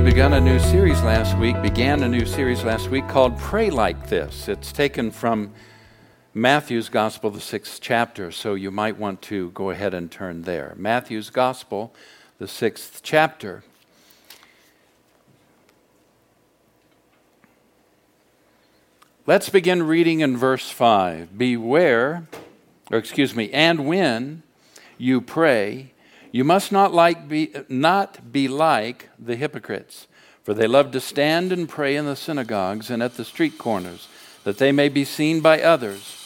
we began a new series last week, began a new series last week called Pray Like This. It's taken from Matthew's Gospel, the sixth chapter, so you might want to go ahead and turn there. Matthew's Gospel, the sixth chapter. Let's begin reading in verse 5. Beware, or excuse me, and when you pray, you must not, like be, not be like the hypocrites, for they love to stand and pray in the synagogues and at the street corners, that they may be seen by others.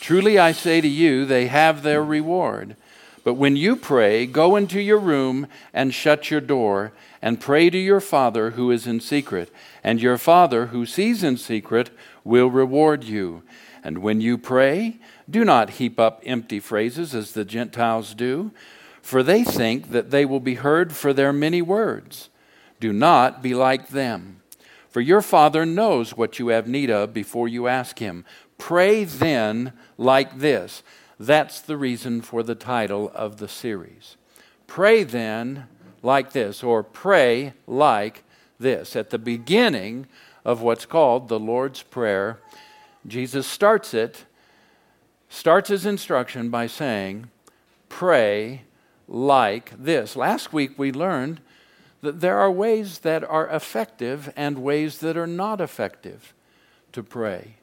Truly I say to you, they have their reward. But when you pray, go into your room and shut your door, and pray to your Father who is in secret, and your Father who sees in secret will reward you. And when you pray, do not heap up empty phrases as the Gentiles do for they think that they will be heard for their many words. Do not be like them, for your Father knows what you have need of before you ask Him. Pray then like this. That's the reason for the title of the series. Pray then like this, or pray like this. At the beginning of what's called the Lord's Prayer, Jesus starts it, starts his instruction by saying, Pray like this. Last week we learned that there are ways that are effective and ways that are not effective to pray.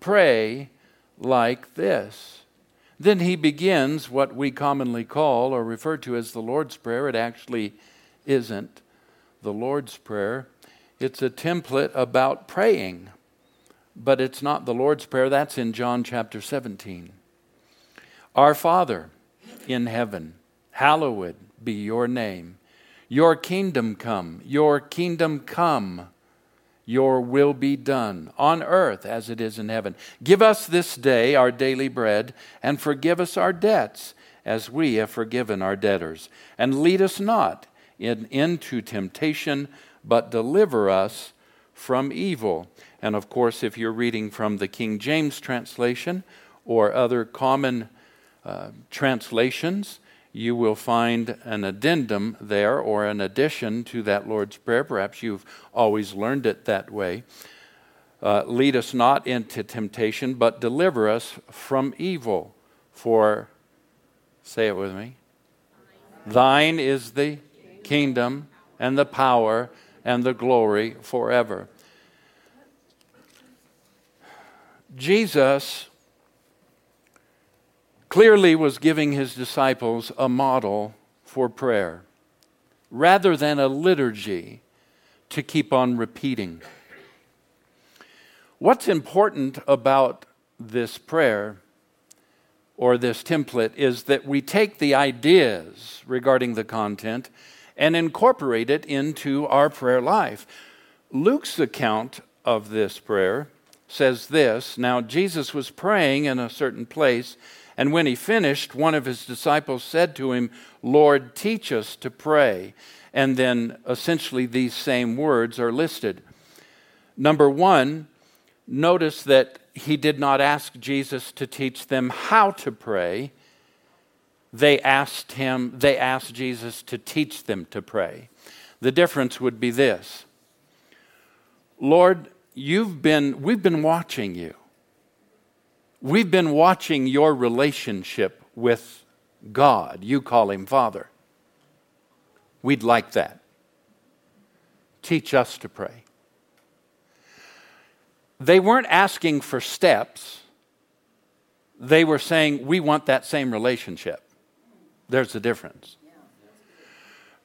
Pray like this. Then he begins what we commonly call or refer to as the Lord's Prayer. It actually isn't the Lord's Prayer, it's a template about praying, but it's not the Lord's Prayer. That's in John chapter 17. Our Father in heaven Hallowed be your name. Your kingdom come, your kingdom come, your will be done on earth as it is in heaven. Give us this day our daily bread, and forgive us our debts as we have forgiven our debtors. And lead us not in, into temptation, but deliver us from evil. And of course, if you're reading from the King James translation or other common uh, translations, you will find an addendum there or an addition to that Lord's Prayer. Perhaps you've always learned it that way. Uh, lead us not into temptation, but deliver us from evil. For, say it with me, thine is the kingdom and the power and the glory forever. Jesus clearly was giving his disciples a model for prayer rather than a liturgy to keep on repeating. What's important about this prayer or this template is that we take the ideas regarding the content and incorporate it into our prayer life. Luke's account of this prayer says this Now, Jesus was praying in a certain place and when he finished, one of his disciples said to him, Lord, teach us to pray. And then essentially these same words are listed. Number one, notice that he did not ask Jesus to teach them how to pray. They asked him, they asked Jesus to teach them to pray. The difference would be this Lord, you've been, we've been watching you. We've been watching your relationship with God. You call him Father. We'd like that. Teach us to pray. They weren't asking for steps, they were saying, We want that same relationship. There's a difference.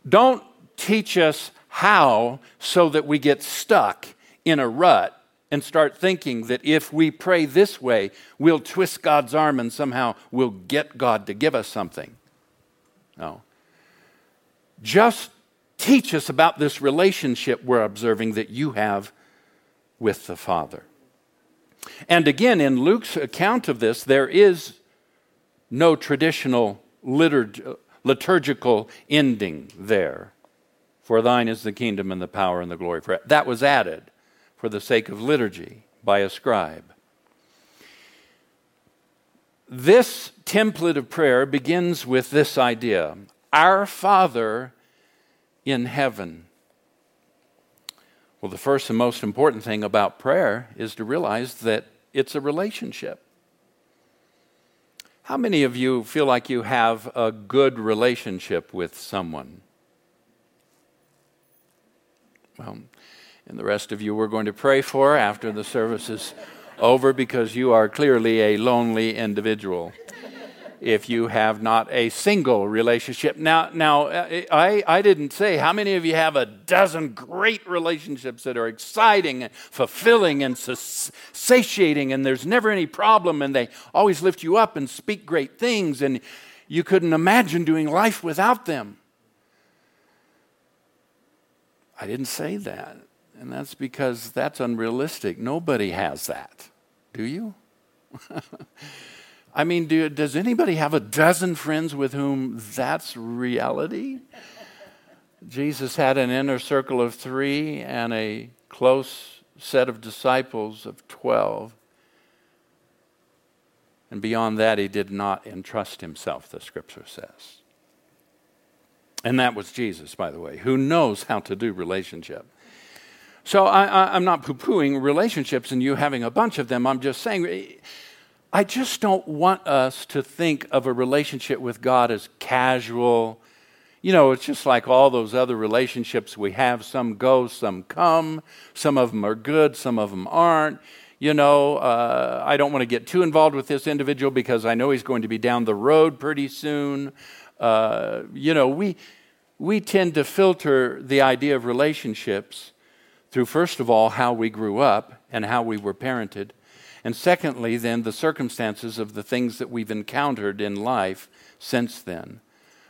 Don't teach us how so that we get stuck in a rut and start thinking that if we pray this way, we'll twist God's arm and somehow we'll get God to give us something. No. Just teach us about this relationship we're observing that you have with the Father. And again, in Luke's account of this, there is no traditional liturg- liturgical ending there. For thine is the kingdom and the power and the glory forever. That was added for the sake of liturgy by a scribe. This template of prayer begins with this idea Our Father in heaven. Well, the first and most important thing about prayer is to realize that it's a relationship. How many of you feel like you have a good relationship with someone? Well, and the rest of you we're going to pray for after the service is over because you are clearly a lonely individual if you have not a single relationship. Now, now uh, I, I didn't say how many of you have a dozen great relationships that are exciting and fulfilling and satiating, and there's never any problem, and they always lift you up and speak great things, and you couldn't imagine doing life without them. I didn't say that. And that's because that's unrealistic. Nobody has that. Do you? I mean, do, does anybody have a dozen friends with whom that's reality? Jesus had an inner circle of three and a close set of disciples of 12. And beyond that, he did not entrust himself, the scripture says. And that was Jesus, by the way, who knows how to do relationship. So I, am not poo pooing relationships and you having a bunch of them. I'm just saying I just don't want us to think of a relationship with God as casual. You know, it's just like all those other relationships we have. Some go, some come. Some of them are good, some of them aren't. You know, uh, I don't want to get too involved with this individual because I know he's going to be down the road pretty soon. Uh, you know, we, we tend to filter the idea of relationships through, first of all, how we grew up and how we were parented. And secondly, then, the circumstances of the things that we've encountered in life since then,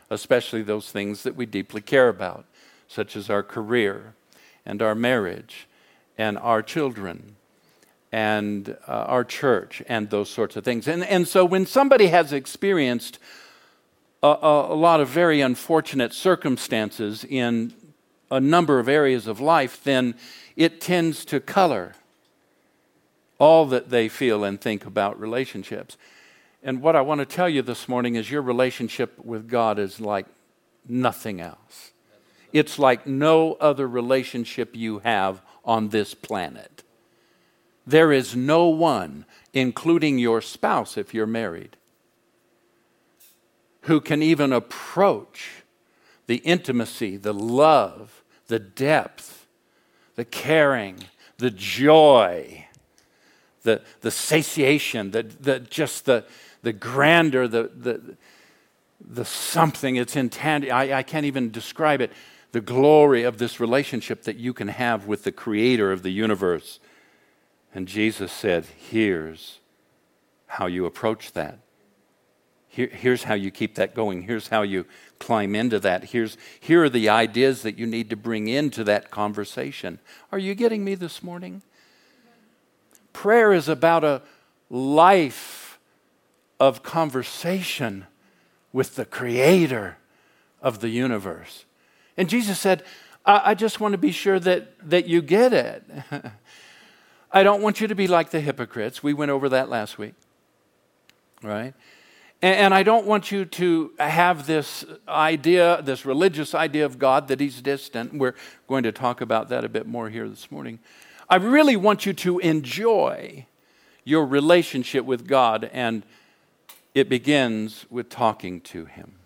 especially those things that we deeply care about, such as our career and our marriage and our children and uh, our church and those sorts of things. And, and so when somebody has experienced a, a, a lot of very unfortunate circumstances in a number of areas of life, then it tends to color all that they feel and think about relationships. And what I want to tell you this morning is your relationship with God is like nothing else. It's like no other relationship you have on this planet. There is no one, including your spouse if you're married, who can even approach the intimacy, the love, the depth, the caring, the joy the, the satiation, the, the, just the, the grandeur, the, the, the something. It's intangible. I, I can't even describe it. The glory of this relationship that you can have with the creator of the universe. And Jesus said, Here's how you approach that. Here, here's how you keep that going. Here's how you climb into that. Here's, here are the ideas that you need to bring into that conversation. Are you getting me this morning? Prayer is about a life of conversation with the creator of the universe. And Jesus said, I, I just want to be sure that, that you get it. I don't want you to be like the hypocrites. We went over that last week, right? And, I don't want you to have this idea, this religious idea of God that He's distant. We're going to talk about that a bit more here this morning. I really want you to enjoy your relationship with God, and it begins with talking to Him.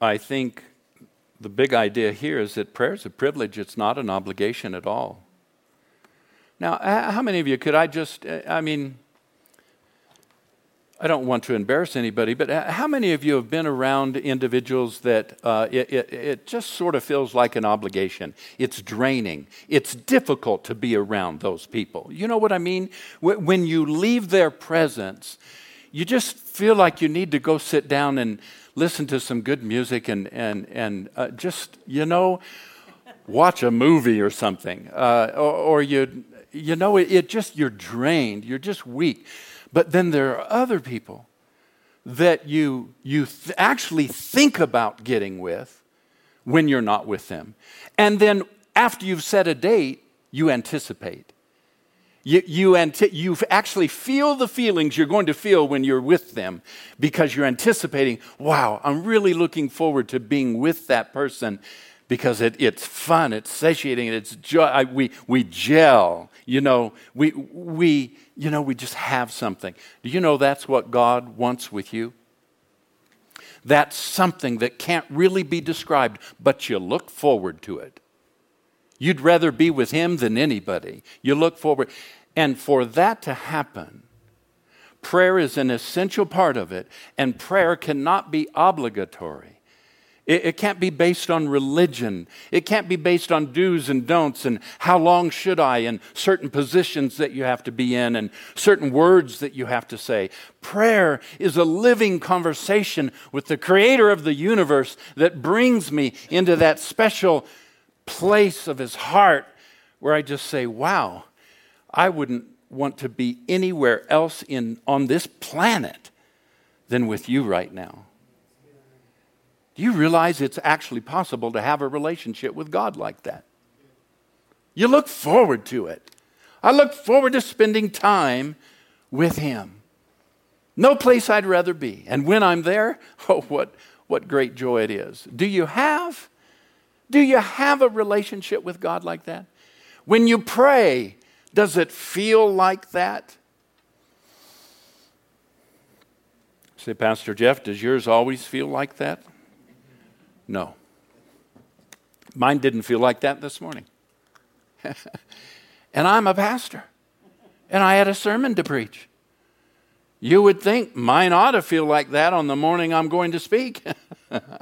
I think the big idea here is that prayer is a privilege, it's not an obligation at all. Now, how many of you could I just, uh, I mean, I don't want to embarrass anybody, but how many of you have been around individuals that uh, it, it, it, just sort of feels like an obligation? It's draining. It's difficult to be around those people. You know what I mean? When you leave their presence, you just feel like you need to go sit down and listen to some good music and, and, and uh, just, you know, watch a movie or something. Uh, or, or, you, you know, it, it just, you're drained, you're just weak. But then there are other people that you, you th- actually think about getting with when you're not with them. And then after you've set a date, you anticipate. You, you, anti- you actually feel the feelings you're going to feel when you're with them because you're anticipating, wow, I'm really looking forward to being with that person because it, it's fun, it's satiating, it's. I, we, we gel, you know, we, we, you know, we just have something. Do you know that's what God wants with you? That's something that can't really be described, but you look forward to it. You'd rather be with Him than anybody. You look forward. And for that to happen, prayer is an essential part of it, and prayer cannot be obligatory. It, it, can't be based on religion. It can't be based on do's and don'ts and how long should I and certain positions that you have to be in and certain words that you have to say. Prayer is a living conversation with the creator of the universe that brings me into that special place of his heart where I just say, wow, I wouldn't want to be anywhere else in, on this planet than with you right now. Do you realize it's actually possible to have a relationship with God like that? You look forward to it. I look forward to spending time with Him. No place I'd rather be. And when I'm there, oh, what, what great joy it is. Do you have? Do you have a relationship with God like that? When you pray, does it feel like that? Say, Pastor Jeff, does yours always feel like that? No. Mine didn't feel like that this morning. and I'm a pastor, and I had a sermon to preach. You would think mine ought to feel like that on the morning I'm going to speak.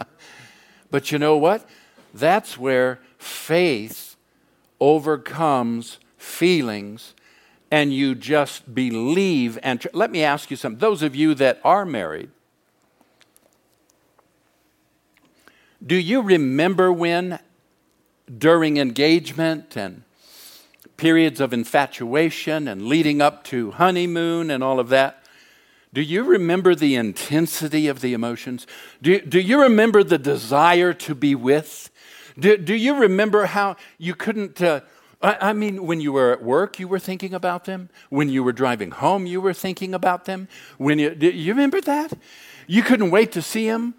but you know what? That's where faith overcomes feelings and you just believe and tr- let me ask you something those of you that are married Do you remember when, during engagement and periods of infatuation and leading up to honeymoon and all of that, do you remember the intensity of the emotions? Do, do you remember the desire to be with? Do, do you remember how you couldn't? Uh, I, I mean, when you were at work, you were thinking about them. When you were driving home, you were thinking about them. When you, do you remember that? You couldn't wait to see them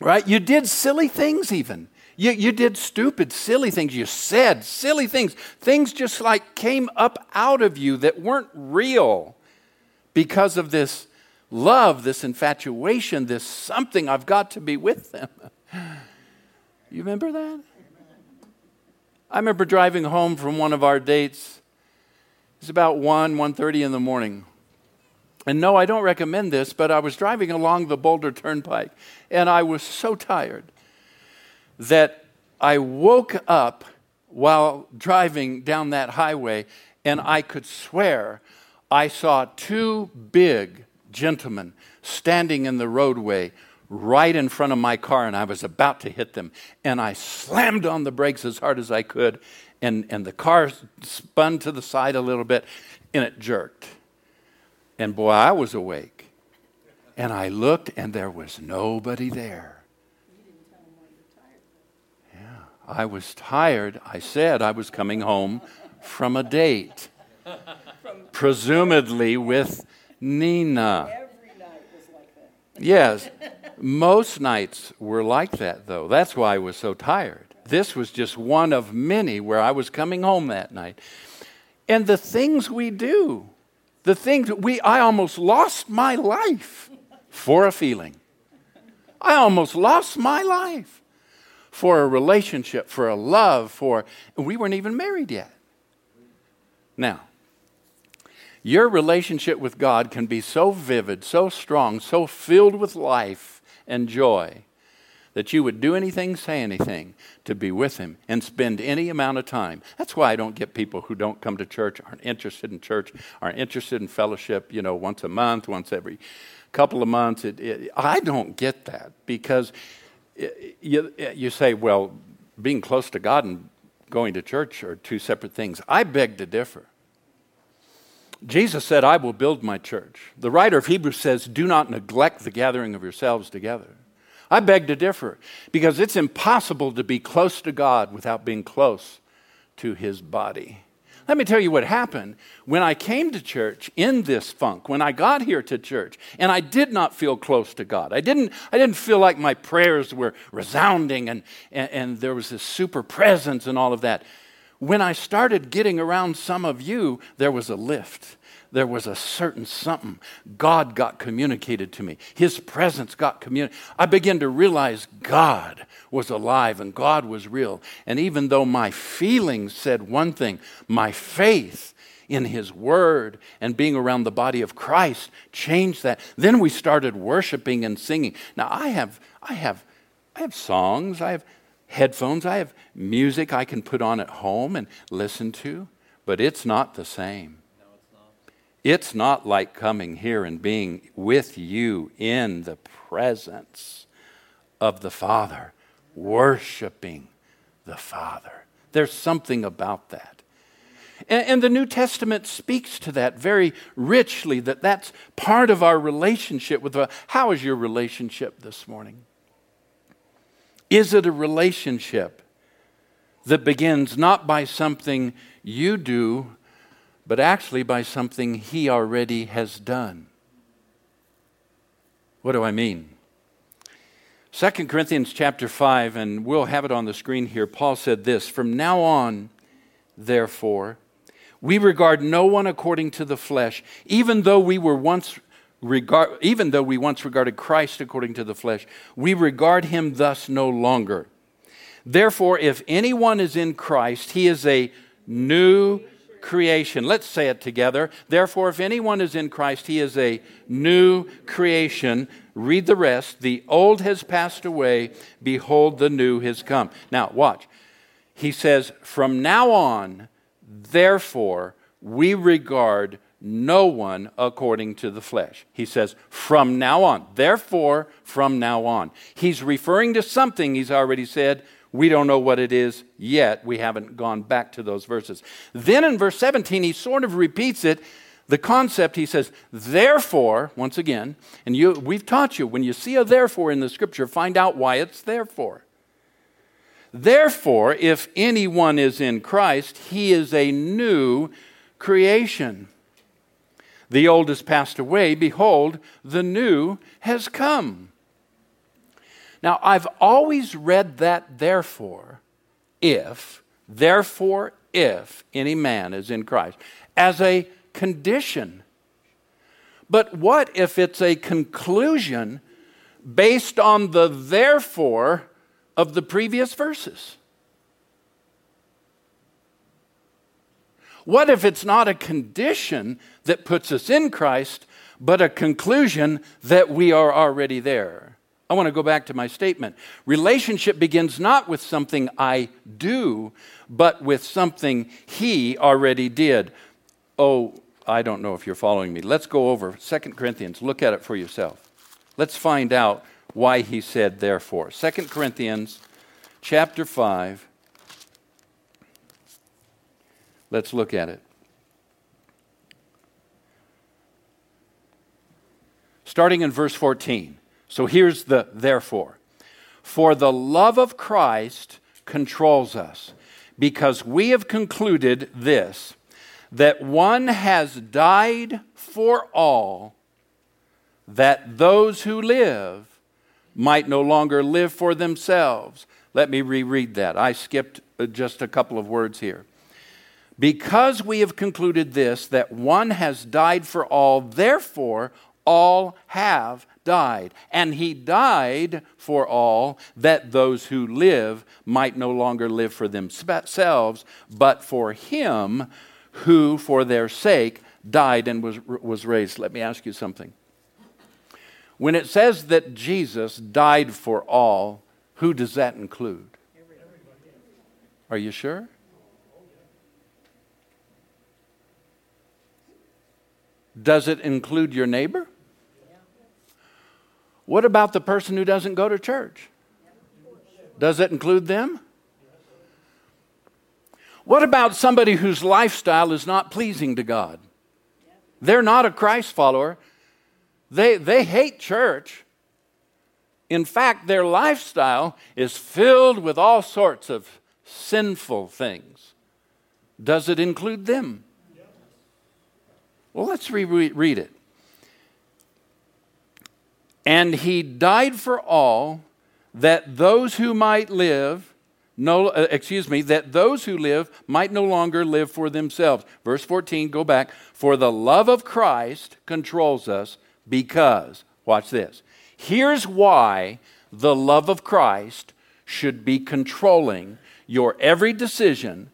right? You did silly things, even. You, you did stupid, silly things. You said silly things. Things just like came up out of you that weren't real because of this love, this infatuation, this something. I've got to be with them. You remember that? I remember driving home from one of our dates. It's about 1, 1.30 in the morning. And no, I don't recommend this, but I was driving along the Boulder Turnpike and I was so tired that I woke up while driving down that highway and I could swear I saw two big gentlemen standing in the roadway right in front of my car and I was about to hit them. And I slammed on the brakes as hard as I could, and, and the car spun to the side a little bit and it jerked. And boy, I was awake. And I looked, and there was nobody there. Yeah, I was tired. I said I was coming home from a date, presumably with Nina. Yes, most nights were like that, though. That's why I was so tired. This was just one of many where I was coming home that night. And the things we do, the things that we, I almost lost my life for a feeling. I almost lost my life for a relationship, for a love, for, we weren't even married yet. Now, your relationship with God can be so vivid, so strong, so filled with life and joy that you would do anything, say anything to be with Him and spend any amount of time. That's why I don't get people who don't come to church, aren't interested in church, aren't interested in fellowship, you know, once a month, once every couple of months. It, it, I don't get that because it, you, you say, well, being close to God and going to church are two separate things. I beg to differ. Jesus said, I will build my church. The writer of Hebrews says, Do not neglect the gathering of yourselves together. I beg to differ because it's impossible to be close to God without being close to his body. Let me tell you what happened when I came to church in this funk, when I got here to church, and I did not feel close to God. I didn't, I didn't feel like my prayers were resounding and, and, and there was this super presence and all of that. When I started getting around some of you, there was a lift there was a certain something. God got communicated to me. His presence got communicated. I began to realize God was alive and God was real. And even though my feelings said one thing, my faith in His Word and being around the body of Christ changed that. Then we started worshiping and singing. Now I have, I have, I have songs. I have headphones. I have music I can put on at home and listen to, but it's not the same. It's not like coming here and being with you in the presence of the Father, worshiping the Father. There's something about that. And, and, the New Testament speaks to that very richly, that that's part of our relationship with the, How is your relationship this morning? Is it a relationship that begins not by something you do, but actually by something he already has done. What do I mean? 2 Corinthians chapter 5, and we'll have it on the screen here. Paul said this From now on, therefore, we regard no one according to the flesh, even though we were once regard, even though we once regarded Christ according to the flesh, we regard him thus no longer. Therefore, if anyone is in Christ, he is a new creation. Let's say it together. Therefore, if anyone is in Christ, he is a new creation. Read the rest. The old has passed away. Behold, the new has come. Now, watch. He says, From now on, therefore, we regard no one according to the flesh. He says, from now on. Therefore, from now on. He's referring to something he's already said we don't know what it is yet. We haven't gone back to those verses. Then in verse 17, he sort of repeats it. The concept, he says, therefore, once again, and you, we've taught you, when you see a therefore in the scripture, find out why it's therefore. Therefore, if anyone is in Christ, he is a new creation. The old has passed away. Behold, the new has come. Now, I've always read that, therefore, if, therefore, if any man is in Christ, as a condition. But what if it's a conclusion based on the therefore of the previous verses? What if it's not a condition that puts us in Christ, but a conclusion that we are already there? I want to go back to my statement. Relationship begins not with something I do, but with something He already did. Oh, I don't know if you're following me. Let's go over 2 Corinthians. Look at it for yourself. Let's find out why he said therefore. 2 Corinthians chapter 5. Let's look at it. Starting in verse 14. So here's the therefore. For the love of Christ controls us, because we have concluded this that one has died for all, that those who live might no longer live for themselves. Let me reread that. I skipped uh, just a couple of words here. Because we have concluded this, that one has died for all, therefore all have died. And he died for all, that those who live might no longer live for themselves, but for him who, for their sake, died and was, was raised. Let me ask you something. When it says that Jesus died for all, who does that include? Are you sure? Does it include your neighbor? What about the person who doesn't go to church? Does it include them? What about somebody whose lifestyle is not pleasing to God? They're not a Christ follower. They, they hate church. In fact, their lifestyle is filled with all sorts of sinful things. does it include them? Well, let's reread it. And he died for all that those who might live no uh, excuse me that those who live might no longer live for themselves. Verse 14 go back. For the love of christ controls us because watch this here's why the love of christ should be controlling your every decision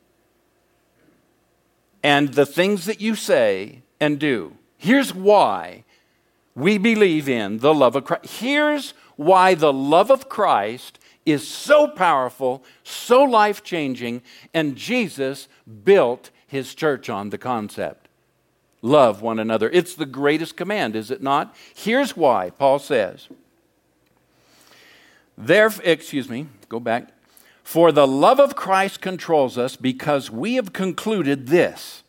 and the things that you say and do. Here's why we believe in the love of christ here's why the love of Christ is so powerful, so life changing, and Jesus built his church on the concept. Love one another. It's the greatest command, is it not? Here's why Paul says. There, excuse me, go back. For the love of Christ controls us because we have concluded this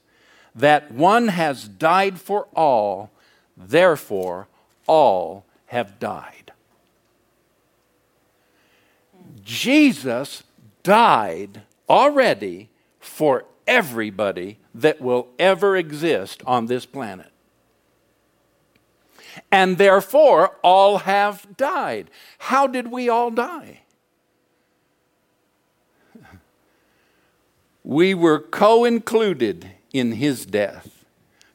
that one has died for all, therefore all have died. Jesus died already for everybody that will ever exist on this planet. And therefore, all have died. How did we all die? We were co included in his death,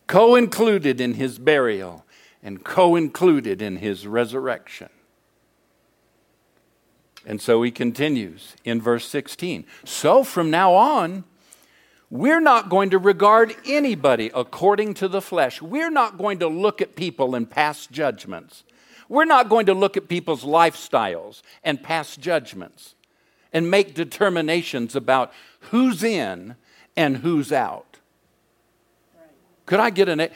co included in his burial, and co included in his resurrection. And so he continues in verse 16. So from now on, we're not going to regard anybody according to the flesh. We're not going to look at people and pass judgments. We're not going to look at people's lifestyles and pass judgments and make determinations about who's in and who's out. Could I get an. A-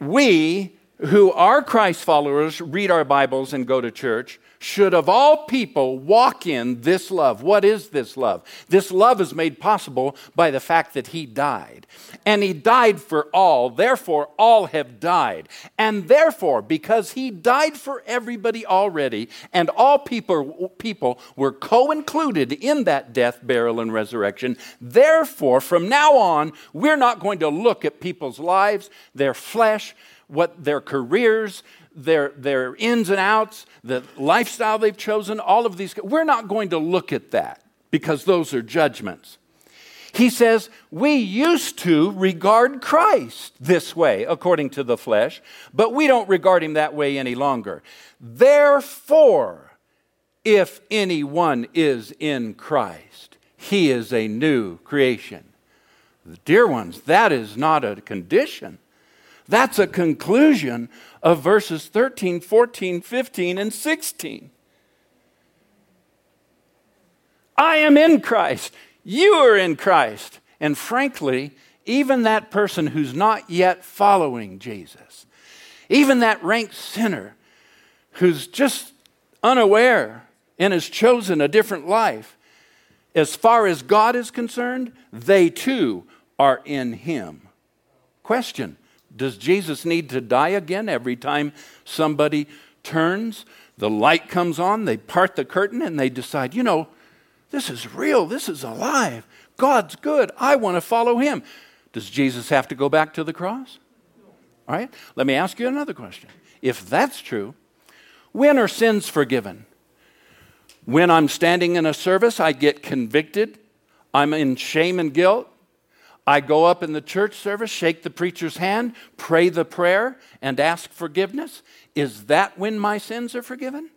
We who are Christ followers read our Bibles and go to church should of all people walk in this love. What is this love? This love is made possible by the fact that he died. And he died for all, therefore, all have died. And therefore, because he died for everybody already, and all people, people were co included in that death, burial, and resurrection, therefore, from now on, we're not going to look at people's lives, their flesh, what their careers, their, their ins and outs, the lifestyle they've chosen, all of these. We're not going to look at that because those are judgments. He says, We used to regard Christ this way, according to the flesh, but we don't regard him that way any longer. Therefore, if anyone is in Christ, he is a new creation. Dear ones, that is not a condition. That's a conclusion of verses 13, 14, 15, and 16. I am in Christ. You are in Christ. And frankly, even that person who's not yet following Jesus, even that rank sinner who's just unaware and has chosen a different life, as far as God is concerned, they too are in Him. Question does Jesus need to die again every time somebody turns? The light comes on, they part the curtain, and they decide, you know, this is real, this is alive. God's good. I want to follow him. Does Jesus have to go back to the cross? All right, let me ask you another question. If that's true, when are sins forgiven? When I'm standing in a service, I get convicted, I'm in shame and guilt, I go up in the church service, shake the preacher's hand, pray the prayer, and ask forgiveness. Is that when my sins are forgiven?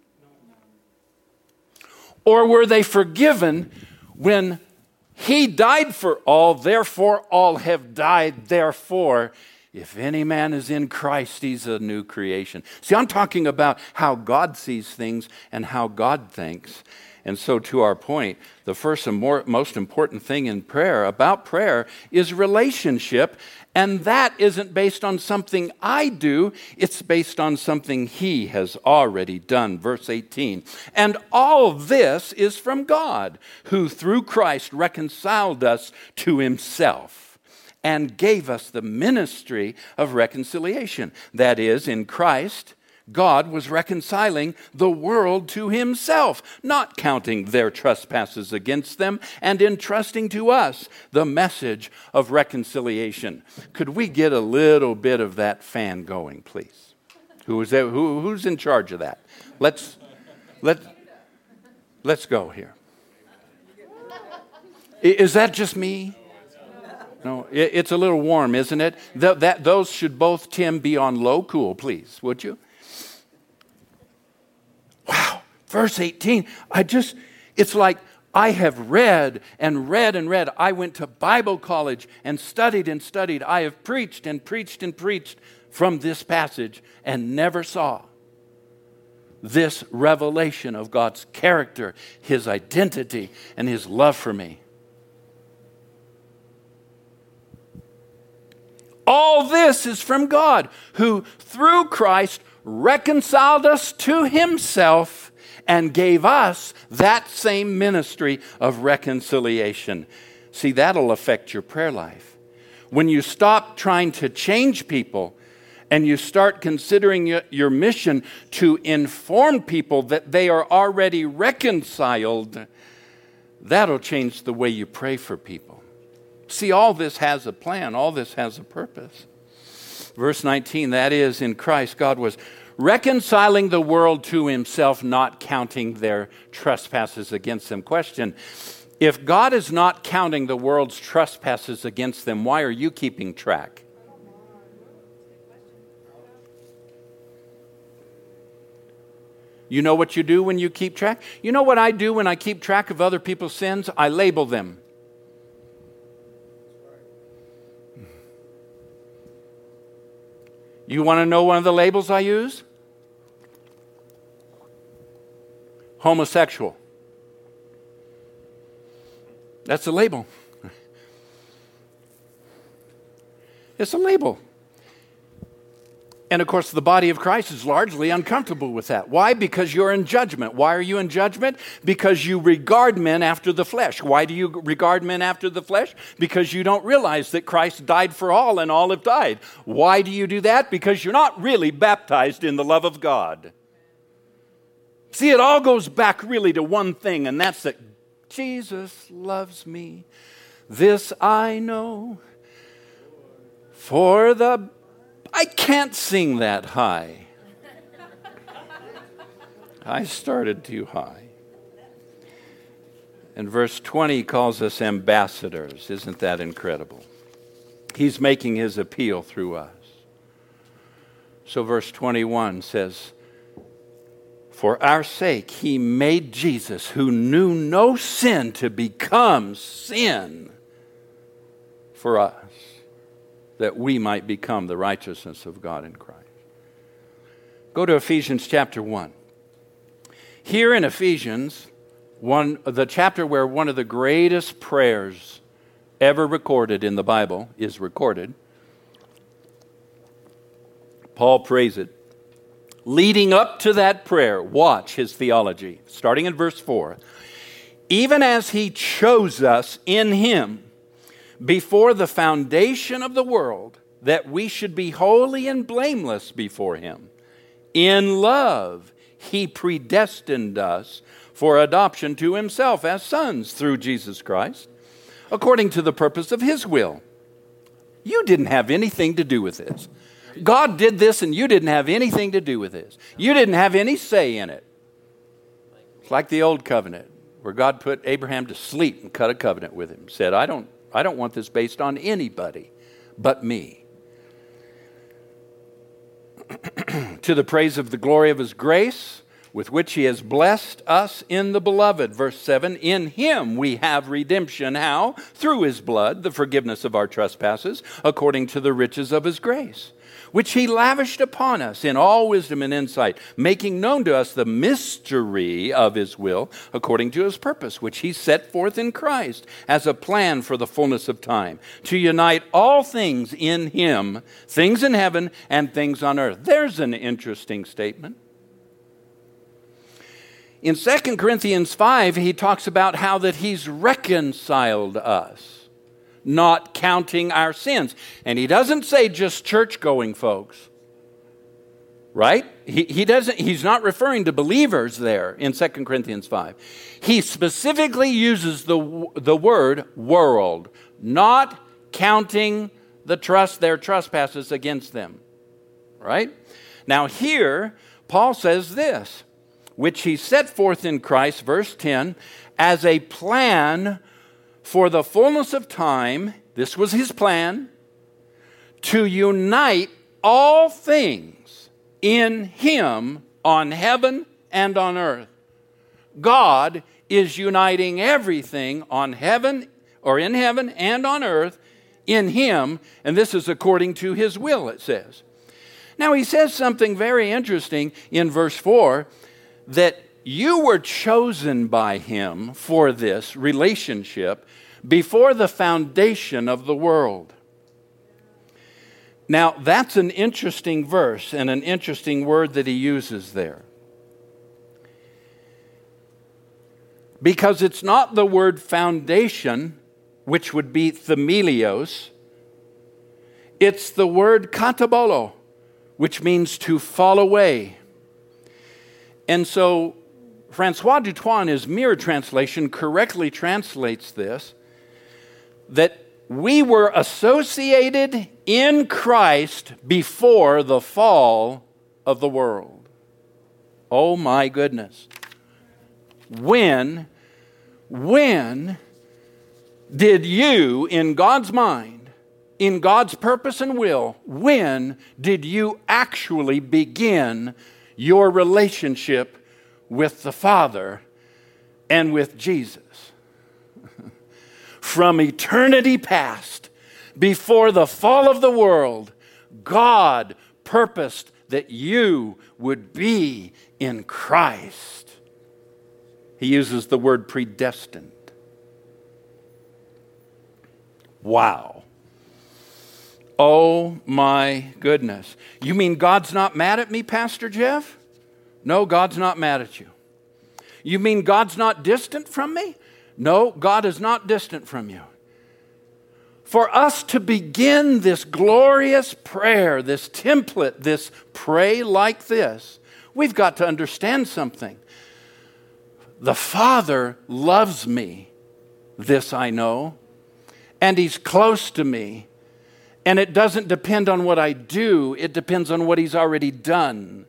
Or were they forgiven when he died for all, therefore all have died, therefore if any man is in Christ, he's a new creation. See, I'm talking about how God sees things and how God thinks. And so, to our point, the first and more, most important thing in prayer about prayer is relationship. And that isn't based on something I do, it's based on something He has already done. Verse 18. And all this is from God, who through Christ reconciled us to Himself and gave us the ministry of reconciliation. That is, in Christ, God was reconciling the world to himself, not counting their trespasses against them, and entrusting to us the message of reconciliation. Could we get a little bit of that fan going, please? Who is that? Who, who's in charge of that? Let's, let, let's go here. Is that just me? No, it's a little warm, isn't it? That, that, those should both, Tim, be on low cool, please, would you? Wow, verse 18. I just, it's like I have read and read and read. I went to Bible college and studied and studied. I have preached and preached and preached from this passage and never saw this revelation of God's character, His identity, and His love for me. All this is from God, who through Christ reconciled us to himself and gave us that same ministry of reconciliation. See, that'll affect your prayer life. When you stop trying to change people and you start considering your mission to inform people that they are already reconciled, that'll change the way you pray for people. See, all this has a plan, all this has a purpose. Verse 19, that is, in Christ, God was reconciling the world to himself, not counting their trespasses against them. Question If God is not counting the world's trespasses against them, why are you keeping track? You know what you do when you keep track? You know what I do when I keep track of other people's sins? I label them. You want to know one of the labels I use? Homosexual. That's a label. It's a label. And of course, the body of Christ is largely uncomfortable with that. Why? Because you're in judgment. Why are you in judgment? Because you regard men after the flesh. Why do you regard men after the flesh? Because you don't realize that Christ died for all and all have died. Why do you do that? Because you're not really baptized in the love of God. See, it all goes back really to one thing, and that's that Jesus loves me. This I know. For the I can't sing that high. I started too high. And verse 20 calls us ambassadors. Isn't that incredible? He's making his appeal through us. So, verse 21 says, For our sake, he made Jesus, who knew no sin, to become sin for us that we might become the righteousness of God in Christ. Go to Ephesians chapter 1. Here in Ephesians, one, the chapter where one of the greatest prayers ever recorded in the Bible is recorded, Paul prays it. Leading up to that prayer, watch his theology, starting in verse 4. Even as he chose us in him before the foundation of the world that we should be holy and blameless before Him. In love, He predestined us for adoption to Himself as sons through Jesus Christ, according to the purpose of His will. You didn't have anything to do with this. God did this and you didn't have anything to do with this. You didn't have any say in it. It's like the old covenant where God put Abraham to sleep and cut a covenant with him. Said, I don't I don't want this based on anybody but me. to the praise of the glory of his grace, with which he has blessed us in the beloved. Verse 7 In him we have redemption. How? Through his blood, the forgiveness of our trespasses, according to the riches of his grace which he lavished upon us in all wisdom and insight, making known to us the mystery of his will according to his purpose, which he set forth in Christ as a plan for the fullness of time, to unite all things in him, things in heaven and things on earth. There's an interesting statement. In 2 Corinthians 5, he talks about how that he's reconciled us not counting our sins. And he doesn't say just church going folks. right? He, he doesn't, he's not referring to believers there in 2 Corinthians 5. He specifically uses the, the word world, not counting the trust, their trespasses against them, right? Now, here, Paul says this, which he set forth in Christ, verse 10, as a plan for the fullness of time. This was his plan to unite all things in him on heaven and on earth. God is uniting everything on heaven or in heaven and on earth in him, and this is according to his will, it says. Now, he says something very interesting in verse 4 that you were chosen by him for this relationship before the foundation of the world. Now, that's an interesting verse and an interesting word that he uses there. Because it's not the word foundation, which would be themelios, it's the word katabolo, which means to fall away. And so Francois du Toit, in his mirror translation, correctly translates this that we were associated in Christ before the fall of the world. Oh my goodness. When, when did you, in God's mind, in God's purpose and will, when did you actually begin your relationship with the Father and with Jesus? from eternity past, before the fall of the world, God purposed that you would be in Christ. He uses the word predestined. Wow. Oh my goodness. You mean God's not mad at me, Pastor Jeff? No, God's not mad at you. You mean God's not distant from me? No, God is not distant from you. For us to begin this glorious prayer, this template, this pray like this, we've got to understand something. The Father loves me, this I know, and He's close to me. And it doesn't depend on what I do, it depends on what He's already done.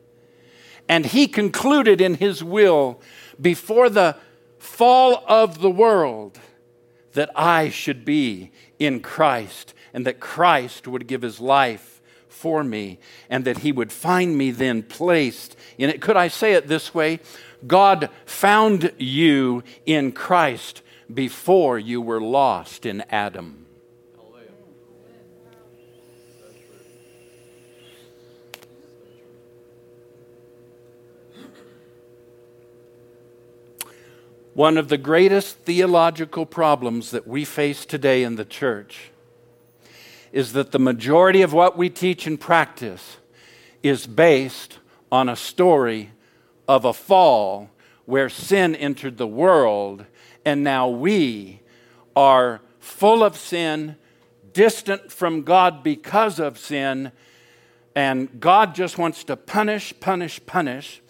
And He concluded in His will before the fall of the world that I should be in Christ and that Christ would give his life for me and that he would find me then placed in it. Could I say it this way? God found you in Christ before you were lost in Adam. One of the greatest theological problems that we face today in the church is that the majority of what we teach and practice is based on a story of a fall where sin entered the world, and now we are full of sin, distant from God because of sin, and God just wants to punish, punish, punish.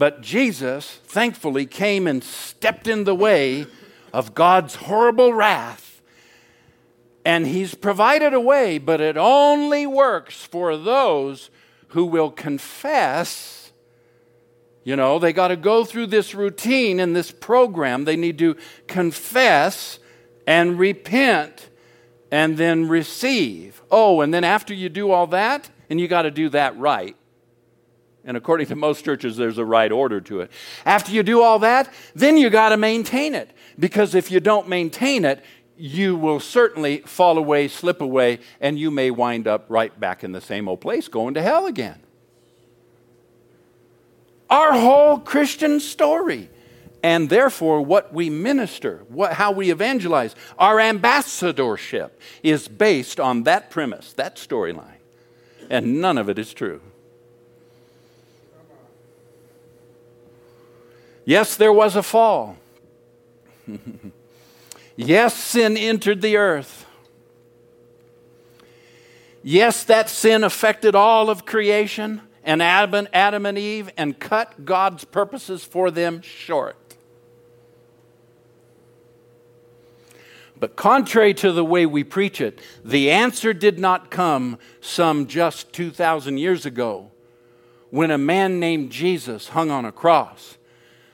But Jesus, thankfully, came and stepped in the way of God's horrible wrath. And He's provided a way, but it only works for those who will confess. You know, they got to go through this routine and this program. They need to confess and repent and then receive. Oh, and then after you do all that, and you got to do that right, and according to most churches, there's a right order to it. After you do all that, then you got to maintain it. Because if you don't maintain it, you will certainly fall away, slip away, and you may wind up right back in the same old place going to hell again. Our whole Christian story, and therefore what we minister, what, how we evangelize, our ambassadorship is based on that premise, that storyline. And none of it is true. Yes, there was a fall. yes, sin entered the earth. Yes, that sin affected all of creation and Adam, Adam and Eve and cut God's purposes for them short. But contrary to the way we preach it, the answer did not come some just 2,000 years ago when a man named Jesus hung on a cross.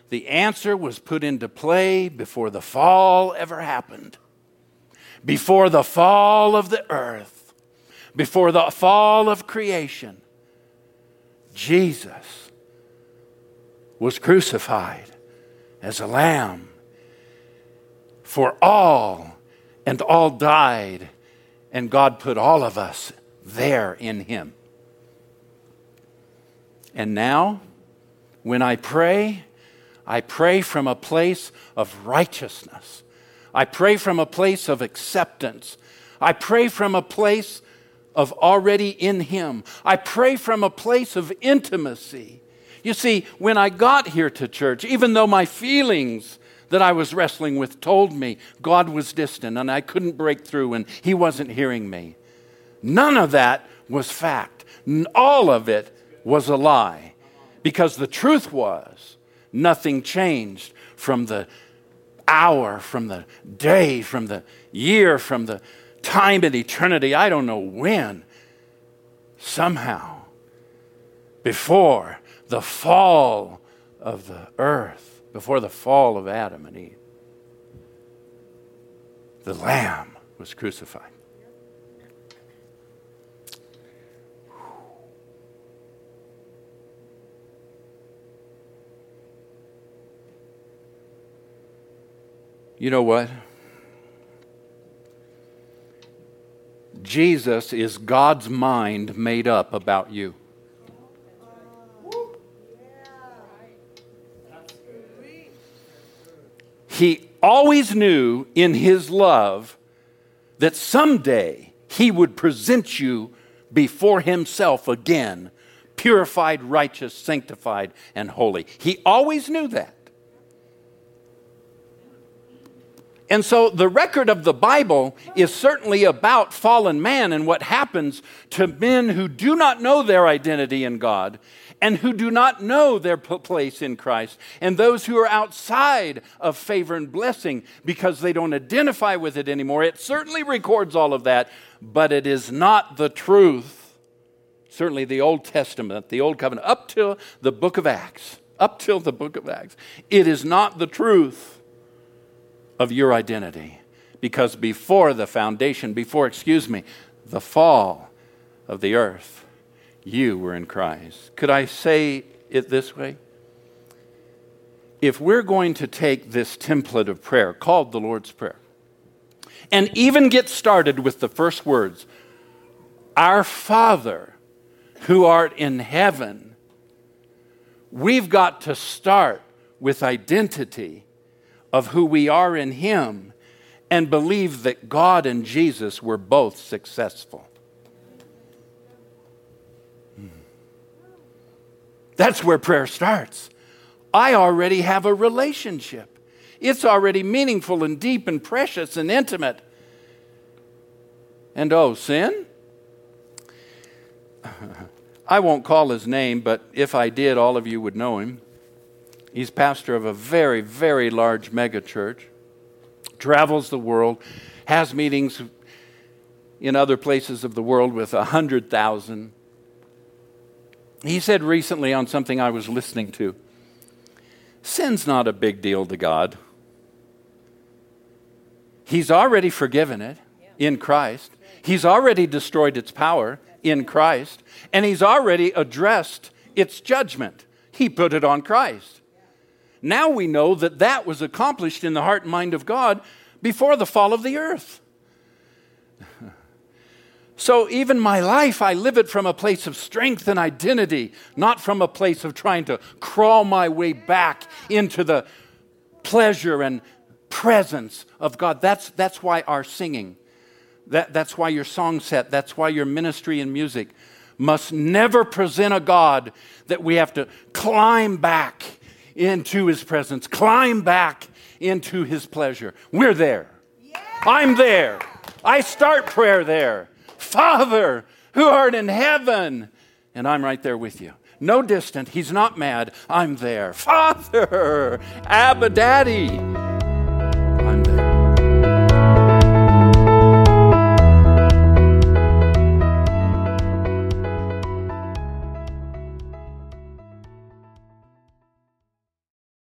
The answer was put into play before the fall ever happened, before the fall of the earth, before the fall of creation. Jesus was crucified as a lamb for all and all died, and God put all of us there in Him. And now, when I pray, I pray from a place of righteousness. I pray from a place of acceptance. I pray from a place of already in Him. I pray from a place of intimacy. You see, when I got here to church, even though my feelings that I was wrestling with told me God was distant and I couldn't break through and He wasn't hearing me. None of that was fact. All of it was a lie. Because the truth was, nothing changed from the hour, from the day, from the year, from the time in eternity. I don't know when. Somehow, before the fall of the earth, before the fall of Adam and Eve. The Lamb was crucified. You know what? Jesus is God's mind made up about you. He always knew in his love that someday he would present you before himself again, purified, righteous, sanctified, and holy. He always knew that. And so the record of the Bible is certainly about fallen man and what happens to men who do not know their identity in God and who do not know their place in Christ, and those who are outside of favor and blessing because they don't identify with it anymore. It certainly records all of that, but it is not the truth. Certainly, the Old Testament, the Old Covenant, up till the book of Acts, up till the book of Acts, it is not the truth of your identity. Because before the foundation, before, excuse me, the fall of the earth, you were in Christ. Could I say it this way? If we're going to take this template of prayer called the Lord's Prayer and even get started with the first words, Our Father who art in heaven, we've got to start with identity of who we are in Him and believe that God and Jesus were both successful. Hmm. That's where prayer starts. I already have a relationship. It's already meaningful and deep and precious and intimate. And oh, sin? I won't call his name, but if I did, all of you would know him. He's pastor of a very, very large megachurch, travels the world, has meetings in other places of the world with a 100,000 he said recently on something I was listening to sin's not a big deal to God. He's already forgiven it in Christ, He's already destroyed its power in Christ, and He's already addressed its judgment. He put it on Christ. Now we know that that was accomplished in the heart and mind of God before the fall of the earth. So, even my life, I live it from a place of strength and identity, not from a place of trying to crawl my way back into the pleasure and presence of God. That's, that's why our singing, that, that's why your song set, that's why your ministry and music must never present a God that we have to climb back into his presence, climb back into his pleasure. We're there. Yeah. I'm there. I start prayer there. Father who art in heaven. and I'm right there with you. No distant. He's not mad. I'm there. Father, Abba, Daddy.